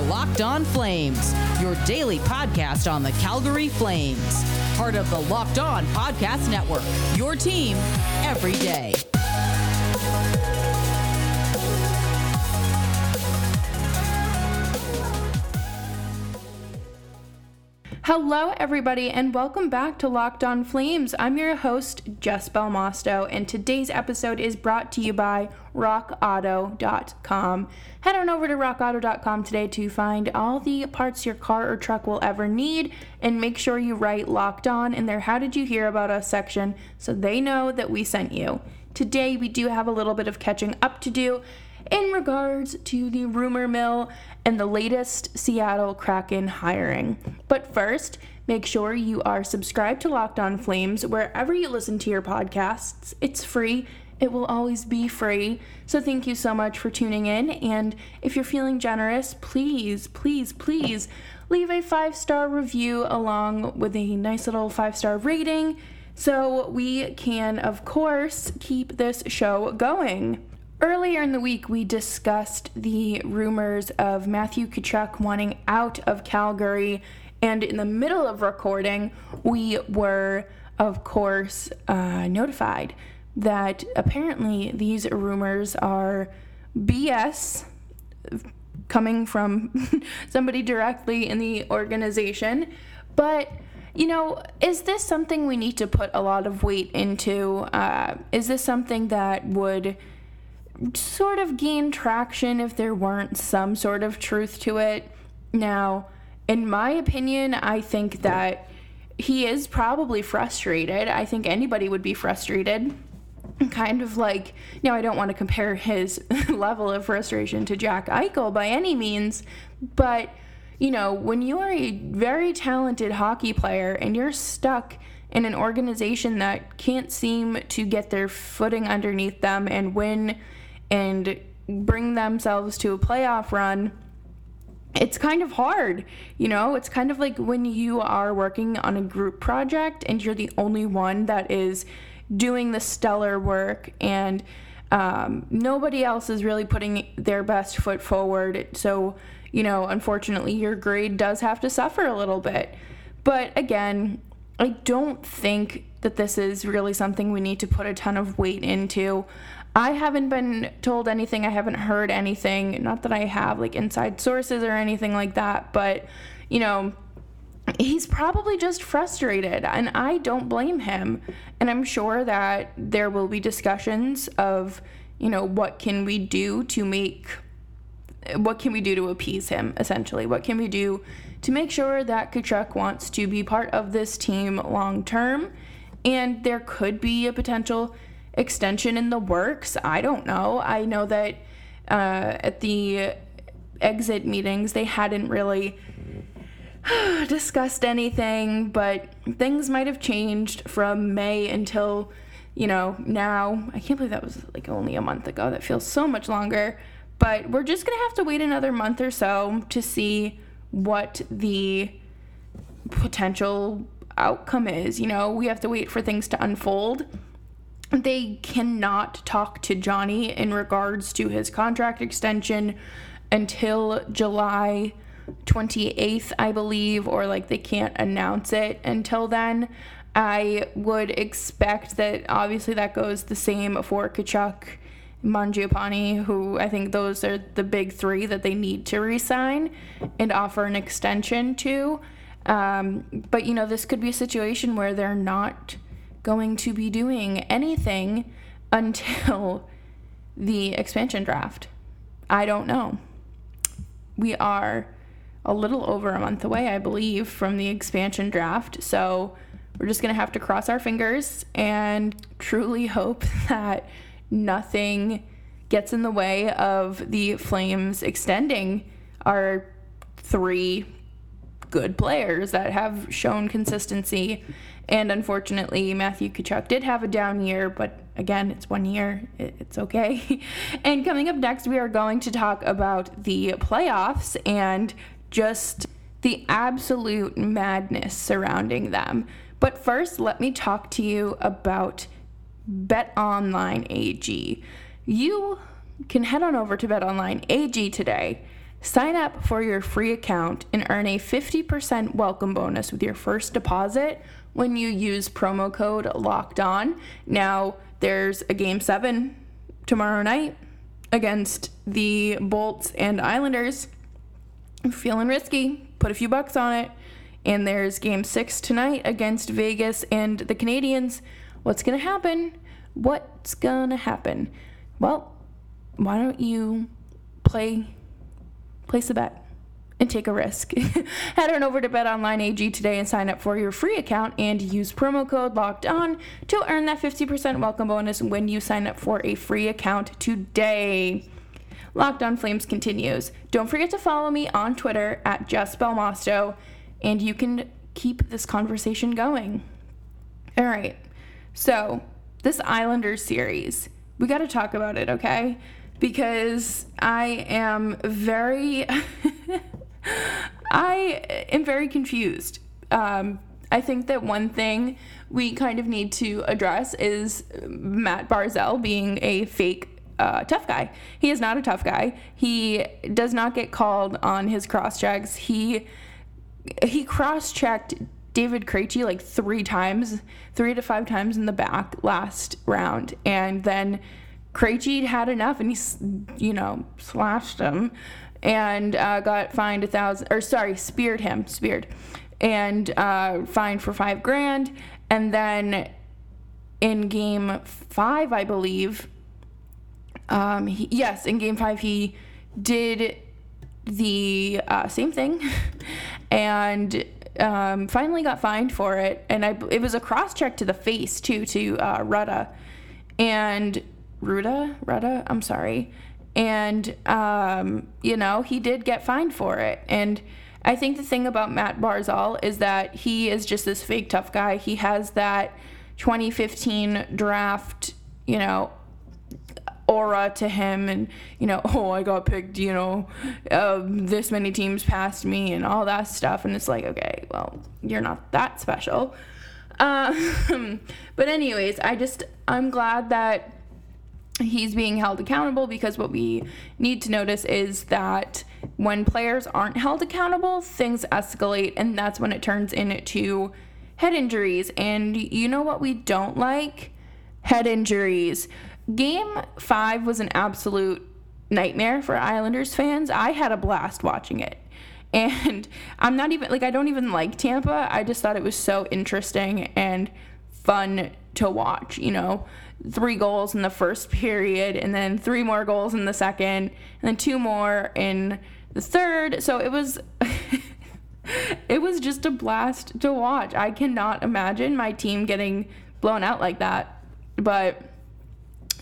are Locked On Flames, your daily podcast on the Calgary Flames. Part of the Locked On Podcast Network, your team every day. Hello, everybody, and welcome back to Locked On Flames. I'm your host, Jess Belmosto, and today's episode is brought to you by RockAuto.com. Head on over to RockAuto.com today to find all the parts your car or truck will ever need, and make sure you write Locked On in their How Did You Hear About Us section so they know that we sent you. Today, we do have a little bit of catching up to do in regards to the rumor mill and the latest Seattle Kraken hiring. But first, make sure you are subscribed to Locked On Flames wherever you listen to your podcasts. It's free. It will always be free. So thank you so much for tuning in. And if you're feeling generous, please, please, please leave a five star review along with a nice little five star rating so we can, of course, keep this show going. Earlier in the week, we discussed the rumors of Matthew Tkachuk wanting out of Calgary, and in the middle of recording, we were, of course, uh, notified that apparently these rumors are BS coming from somebody directly in the organization. But, you know, is this something we need to put a lot of weight into? Uh, is this something that would sort of gain traction if there weren't some sort of truth to it. Now, in my opinion, I think that he is probably frustrated. I think anybody would be frustrated. Kind of like, now I don't want to compare his level of frustration to Jack Eichel by any means, but you know, when you are a very talented hockey player and you're stuck in an organization that can't seem to get their footing underneath them and win and bring themselves to a playoff run, it's kind of hard. You know, it's kind of like when you are working on a group project and you're the only one that is doing the stellar work and um, nobody else is really putting their best foot forward. So, you know, unfortunately, your grade does have to suffer a little bit. But again, I don't think that this is really something we need to put a ton of weight into. I haven't been told anything. I haven't heard anything. Not that I have like inside sources or anything like that, but you know, he's probably just frustrated and I don't blame him. And I'm sure that there will be discussions of, you know, what can we do to make what can we do to appease him essentially? What can we do to make sure that Tkachuk wants to be part of this team long term? And there could be a potential extension in the works. I don't know. I know that uh, at the exit meetings, they hadn't really discussed anything, but things might have changed from May until, you know, now. I can't believe that was like only a month ago. That feels so much longer. But we're just going to have to wait another month or so to see what the potential outcome is. You know, we have to wait for things to unfold they cannot talk to Johnny in regards to his contract extension until July 28th, I believe, or like they can't announce it until then. I would expect that obviously that goes the same for Tkachuk, Mangiapane, who I think those are the big three that they need to resign and offer an extension to. Um, but you know, this could be a situation where they're not going to be doing anything until the expansion draft. I don't know. We are a little over a month away, I believe, from the expansion draft. So we're just going to have to cross our fingers and truly hope that nothing gets in the way of the Flames extending our three good players that have shown consistency and unfortunately, Matthew Tkachuk did have a down year, but again, it's one year. It's okay. and coming up next, we are going to talk about the playoffs and just the absolute madness surrounding them. But first, let me talk to you about Bet Online AG. You can head on over to Bet Online AG today Sign up for your free account and earn a 50% welcome bonus with your first deposit when you use promo code locked on. Now, there's a game seven tomorrow night against the Bolts and Islanders. feeling risky, put a few bucks on it. And there's game six tonight against Vegas and the Canadiens. What's going to happen? What's going to happen? Well, why don't you play place a bet and take a risk. Head on over to BetOnlineAG today and sign up for your free account and use promo code locked on to earn that 50% welcome bonus when you sign up for a free account today. Locked on Flames continues. Don't forget to follow me on Twitter at Jess Belmosto, and you can keep this conversation going. All right, so this Islanders series, we got to talk about it, okay? Because I am very, I am very confused. Um, I think that one thing we kind of need to address is Matt Barzal being a fake uh, tough guy. He is not a tough guy. He does not get called on his cross checks. He he cross checked David Krejci like three times, three to five times in the back last round, and then Krejci had enough and he, you know, slashed him and uh, got fined a thousand, or sorry, speared him, speared, and uh, fined for five grand. And then in game five, I believe, um, he, yes, in game five, he did the uh, same thing and um, finally got fined for it. And I, it was a cross check to the face, too, to uh, Rutta. And Ruda, Ruda, I'm sorry. And, um, you know, he did get fined for it. And I think the thing about Matt Barzal is that he is just this fake tough guy. He has that 2015 draft, you know, aura to him and you know oh i got picked you know uh, this many teams passed me and all that stuff and it's like okay well you're not that special um, but anyways i just i'm glad that he's being held accountable because what we need to notice is that when players aren't held accountable, things escalate, and that's when it turns into head injuries. And you know what we don't like? Head injuries. Game five was an absolute nightmare for Islanders fans. I had a blast watching it. And I'm not even like, I don't even like Tampa. I just thought it was so interesting and fun to watch, you know? three goals in the first period and then three more goals in the second and then two more in the third so it was it was just a blast to watch i cannot imagine my team getting blown out like that but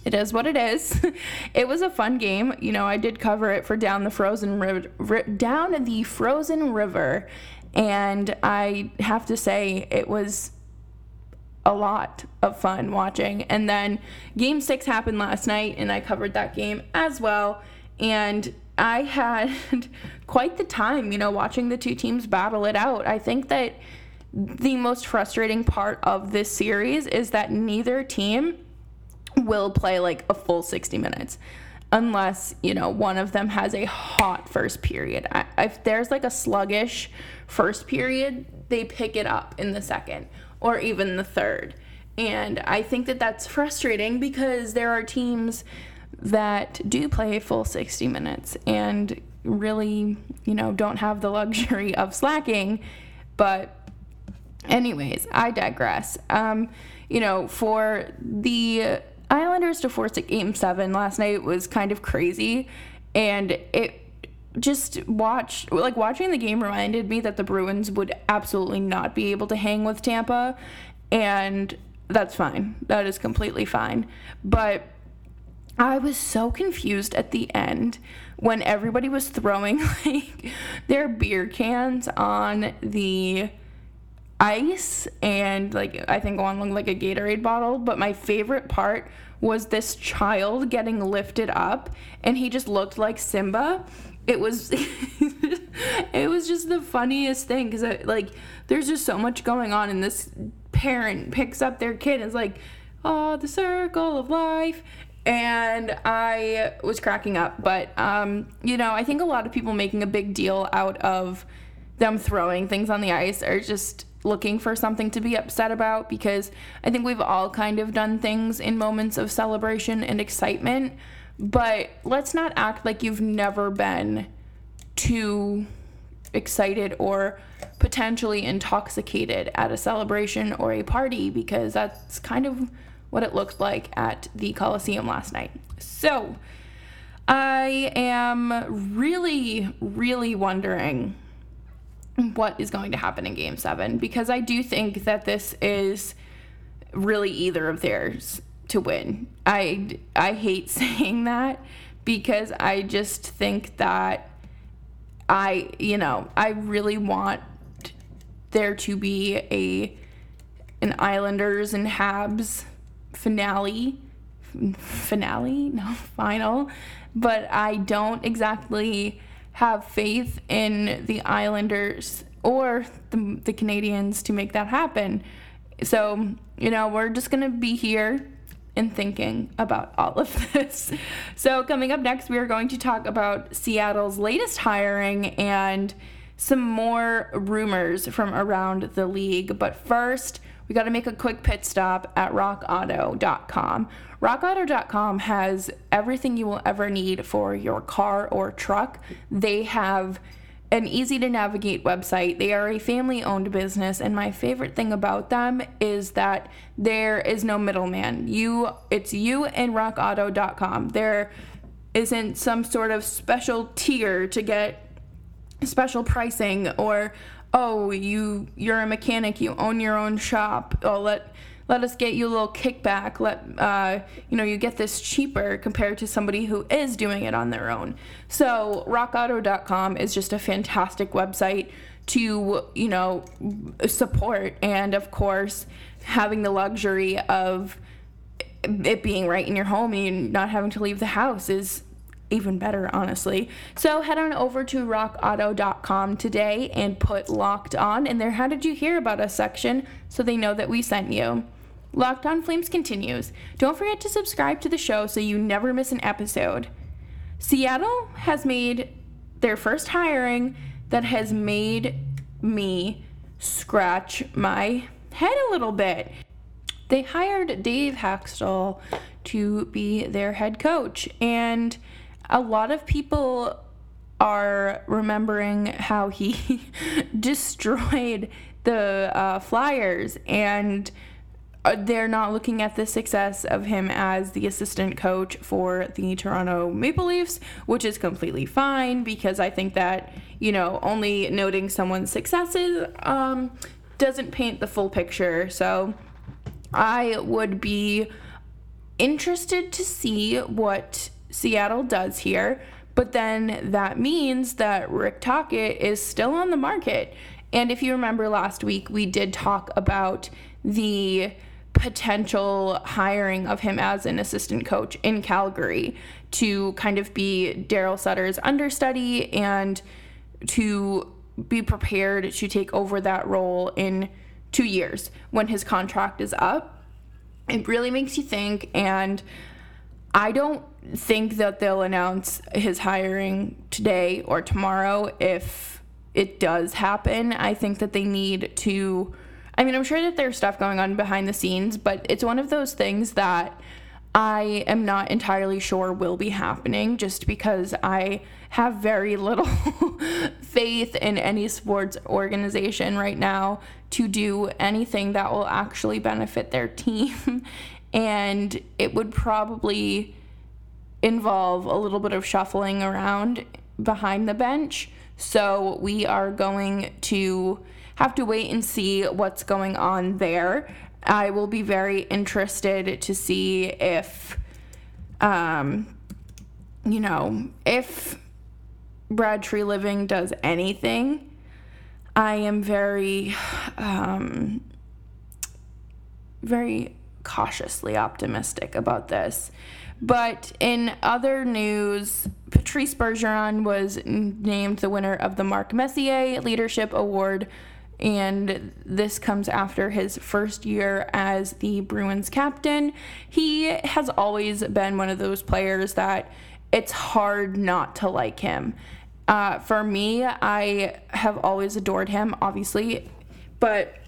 it is what it is. it was a fun game. You know, I did cover it for down the frozen river, down the frozen river, and I have to say it was a lot of fun watching. And then game six happened last night, and I covered that game as well. And I had quite the time, you know, watching the two teams battle it out. I think that the most frustrating part of this series is that neither team will play like a full 60 minutes unless you know one of them has a hot first period I, if there's like a sluggish first period they pick it up in the second or even the third. And I think that that's frustrating because there are teams that do play full 60 minutes and really, you know, don't have the luxury of slacking. But, anyways, I digress. Um, you know, for the Islanders to force a game seven last night was kind of crazy. And it just watch like watching the game reminded me that the Bruins would absolutely not be able to hang with Tampa and that's fine. That is completely fine. But I was so confused at the end when everybody was throwing like their beer cans on the ice and like I think one on like a Gatorade bottle, but my favorite part was this child getting lifted up and he just looked like Simba it was it was just the funniest thing because like there's just so much going on and this parent picks up their kid and is like oh the circle of life and I was cracking up. But, um, you know, I think a lot of people making a big deal out of them throwing things on the ice are just looking for something to be upset about because I think we've all kind of done things in moments of celebration and excitement. But let's not act like you've never been too excited or potentially intoxicated at a celebration or a party because that's kind of what it looked like at the Coliseum last night. So, I am really, really wondering what is going to happen in game seven because I do think that this is really either of theirs to win. I, I hate saying that because I just think that I, you know, I really want there to be a an Islanders and Habs finale finale no final but i don't exactly have faith in the islanders or the, the canadiens to make that happen so you know we're just gonna be here and thinking about all of this so coming up next we are going to talk about seattle's latest hiring and some more rumors from around the league but first we got to make a quick pit stop at rockauto.com. Rockauto.com has everything you will ever need for your car or truck. They have an easy to navigate website. They are a family owned business and my favorite thing about them is that there is no middleman. You it's you and rockauto.com. There isn't some sort of special tier to get special pricing or oh, you you're a mechanic, you own your own shop. Oh, let let us get you a little kickback. Let uh, you know you get this cheaper compared to somebody who is doing it on their own. So RockAuto.com is just a fantastic website to you know support, and of course having the luxury of it being right in your home and not having to leave the house is even better, honestly. So head on over to rockauto.com today and put locked on in their How Did You Hear About Us section so they know that we sent you. Locked on Flames continues. Don't forget to subscribe to the show so you never miss an episode. Seattle has made their first hiring that has made me scratch my head a little bit. They hired Dave Hakstol to be their head coach, and a lot of people are remembering how he destroyed the uh, Flyers and they're not looking at the success of him as the assistant coach for the Toronto Maple Leafs, which is completely fine because I think that, you know, only noting someone's successes um, doesn't paint the full picture. So I would be interested to see what Seattle does here. But then that means that Rick Tocchet is still on the market. And if you remember last week, we did talk about the potential hiring of him as an assistant coach in Calgary to kind of be Daryl Sutter's understudy and to be prepared to take over that role in two years when his contract is up. It really makes you think. And I don't think that they'll announce his hiring today or tomorrow if it does happen. I think that they need to. I mean, I'm sure that there's stuff going on behind the scenes, but it's one of those things that I am not entirely sure will be happening just because I have very little faith in any sports organization right now to do anything that will actually benefit their team. and it would probably involve a little bit of shuffling around behind the bench. So we are going to have to wait and see what's going on there. I will be very interested to see if, um, you know, if Brad Treliving does anything. I am very, um, very cautiously optimistic about this. But in other news, Patrice Bergeron was named the winner of the Mark Messier Leadership Award and this comes after his first year as the Bruins captain. He has always been one of those players that it's hard not to like him. Uh, for me, I have always adored him, obviously, but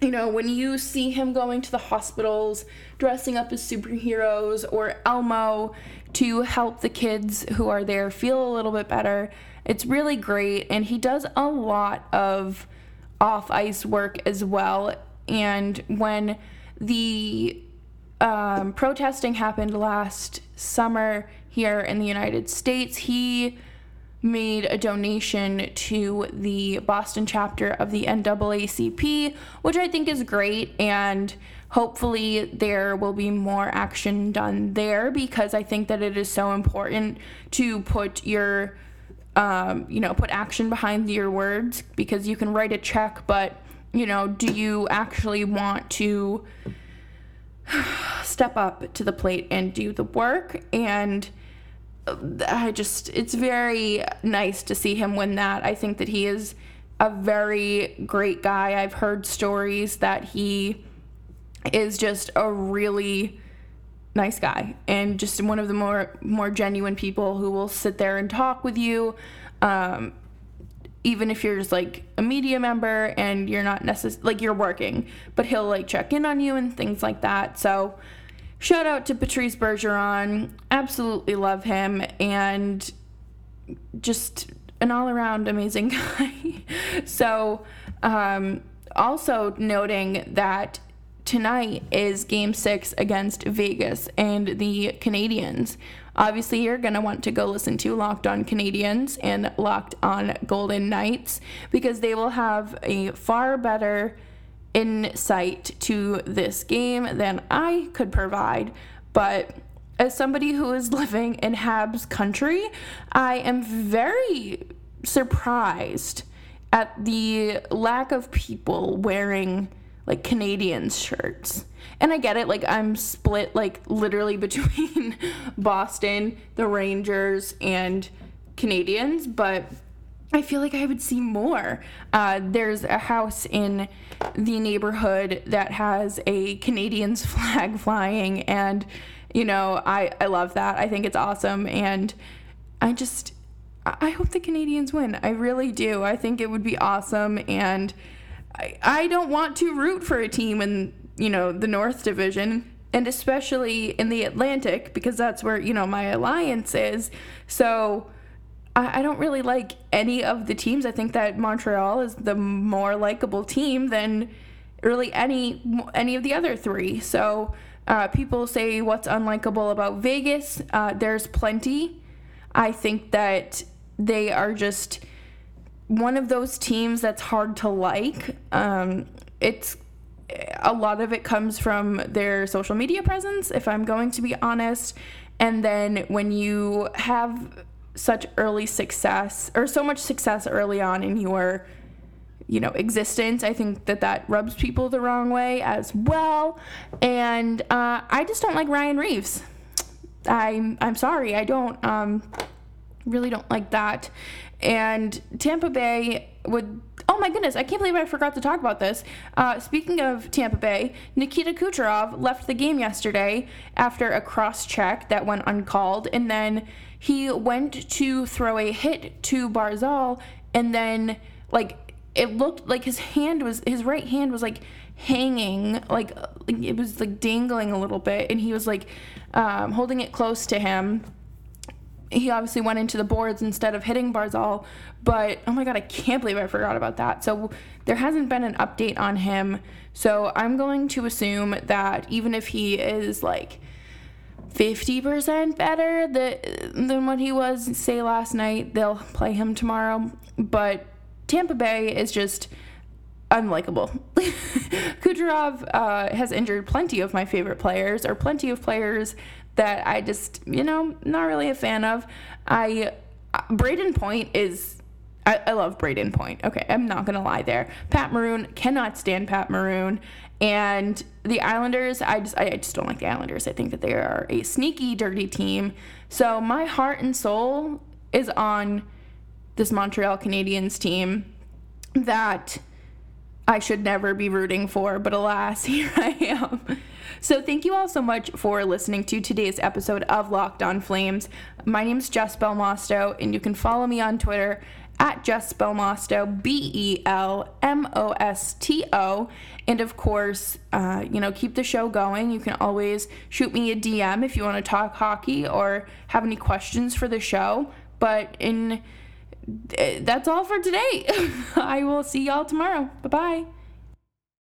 you know, when you see him going to the hospitals, dressing up as superheroes, or Elmo to help the kids who are there feel a little bit better, it's really great. And he does a lot of off ice work as well. And when the um, protesting happened last summer here in the United States, he made a donation to the Boston chapter of the NAACP, which I think is great. And hopefully, there will be more action done there because I think that it is so important to put your um, you know, put action behind your words because you can write a check, but, you know, do you actually want to step up to the plate and do the work? And I just, it's very nice to see him win that. I think that he is a very great guy. I've heard stories that he is just a really nice guy and just one of the more more genuine people who will sit there and talk with you um, even if you're just like a media member and you're not necessarily like you're working but he'll like check in on you and things like that. So shout out to patrice bergeron. Absolutely love him and just an all-around amazing guy. So um, also noting that tonight is game six against Vegas and the Canadiens. Obviously, you're going to want to go listen to Locked On Canadiens and Locked On Golden Knights because they will have a far better insight to this game than I could provide. But as somebody who is living in Habs country, I am very surprised at the lack of people wearing like Canadiens shirts. And I get it, like I'm split like literally between Boston, the Rangers, and Canadiens, but I feel like I would see more. Uh, there's a house in the neighborhood that has a Canadian's flag flying, and you know, I, I love that. I think it's awesome, and I just I hope the Canadiens win. I really do. I think it would be awesome, and I, I don't want to root for a team in, you know, the North Division and especially in the Atlantic because that's where, you know, my alliance is. So I, I don't really like any of the teams. I think that Montreal is the more likable team than really any any of the other three. So uh, people say what's unlikable about Vegas. Uh, there's plenty. I think that they are just one of those teams that's hard to like. Um, it's a lot of it comes from their social media presence, if I'm going to be honest. And then when you have such early success or so much success early on in your you know existence i think that that rubs people the wrong way as well and uh, i just don't like ryan reaves i'm i'm sorry i don't um really don't like that and Tampa Bay would. Oh my goodness, I can't believe I forgot to talk about this. Uh, speaking of Tampa Bay, Nikita Kucherov left the game yesterday after a cross check that went uncalled, and then he went to throw a hit to Barzal, and then, like, it looked like his hand was, his right hand was like hanging, like, it was like dangling a little bit, and he was like um, holding it close to him he obviously went into the boards instead of hitting Barzal. But oh my god, I can't believe I forgot about that. So there hasn't been an update on him. So I'm going to assume that even if he is like 50% better than than what he was, say, last night, they'll play him tomorrow. But Tampa Bay is just unlikable. Kucherov uh, has injured plenty of my favorite players, or plenty of players that I just, you know, not really a fan of. I uh, Brayden Point is I, I love Brayden Point. Okay, I'm not gonna lie there. Pat Maroon cannot stand Pat Maroon. And the Islanders, I just I just don't like the Islanders. I think that they are a sneaky, dirty team. So my heart and soul is on this Montreal Canadiens team that I should never be rooting for, but alas, here I am. So, thank you all so much for listening to today's episode of Locked On Flames. My name is Jess Belmosto, and you can follow me on Twitter at Jess Belmosto, B E L M O S T O. And of course, uh, you know, keep the show going. You can always shoot me a DM if you want to talk hockey or have any questions for the show. But in that's all for today. I will see y'all tomorrow. Bye bye.